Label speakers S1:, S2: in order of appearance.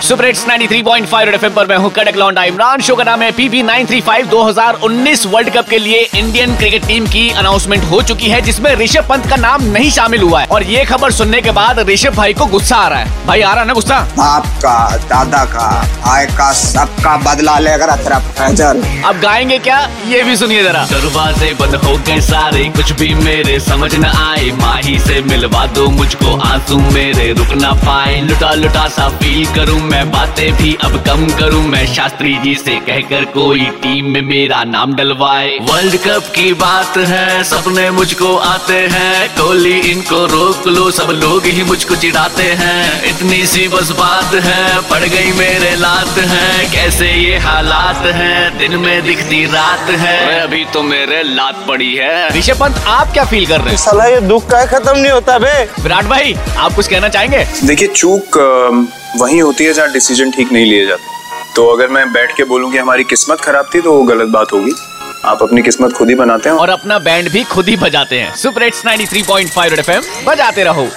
S1: Super hits 93.5 red FM पर मैं हूँ कड़क लौंडा इमरान। शो का नाम है पीबी 935 2019 वर्ल्ड कप के लिए इंडियन क्रिकेट टीम की अनाउंसमेंट हो चुकी है जिसमें ऋषभ पंत का नाम नहीं शामिल हुआ है। और ये खबर सुनने के बाद ऋषभ भाई को गुस्सा आ रहा है। भाई आ रहा है ना गुस्सा?
S2: बाप का दादा का आय का सबका बदला लेकर
S1: अब गाएँगे क्या? ये भी सुनिए जरा।
S3: दरवाजे बंद हो गए सारे कुछ भी मेरे समझ न आए। माही से मिलवा दो मुझको आँसू मेरे रुक ना पाए। लुटा लुटा सा फील करूँ मैं बातें भी अब कम करूँ। मैं शास्त्री जी से कहकर कोई टीम में मेरा नाम डलवाए। वर्ल्ड कप की बात है सपने मुझको आते हैं। कोहली इनको रोक लो सब लोग ही मुझको चिढ़ाते हैं। इतनी सी बस बात है पड़ गई मेरे लात है। कैसे ये हालात है दिन में दिखती रात है। अभी तो मेरे लात पड़ी है।
S1: ऋषभ पंत आप क्या फील कर रहे हैं?
S4: साला ये दुख का खत्म नहीं होता बे।
S1: विराट भाई आप कुछ कहना चाहेंगे?
S5: देखिए चूक वहीं होती है जहाँ डिसीज़न ठीक नहीं लिए जाते। तो अगर मैं बैठ के बोलूँ कि हमारी किस्मत खराब थी तो वो गलत बात होगी। आप अपनी किस्मत खुद ही बनाते हैं।
S1: और अपना बैंड भी खुद ही बजाते हैं। सुपर एट्स 93.5 रेड एफएम बजाते रहो।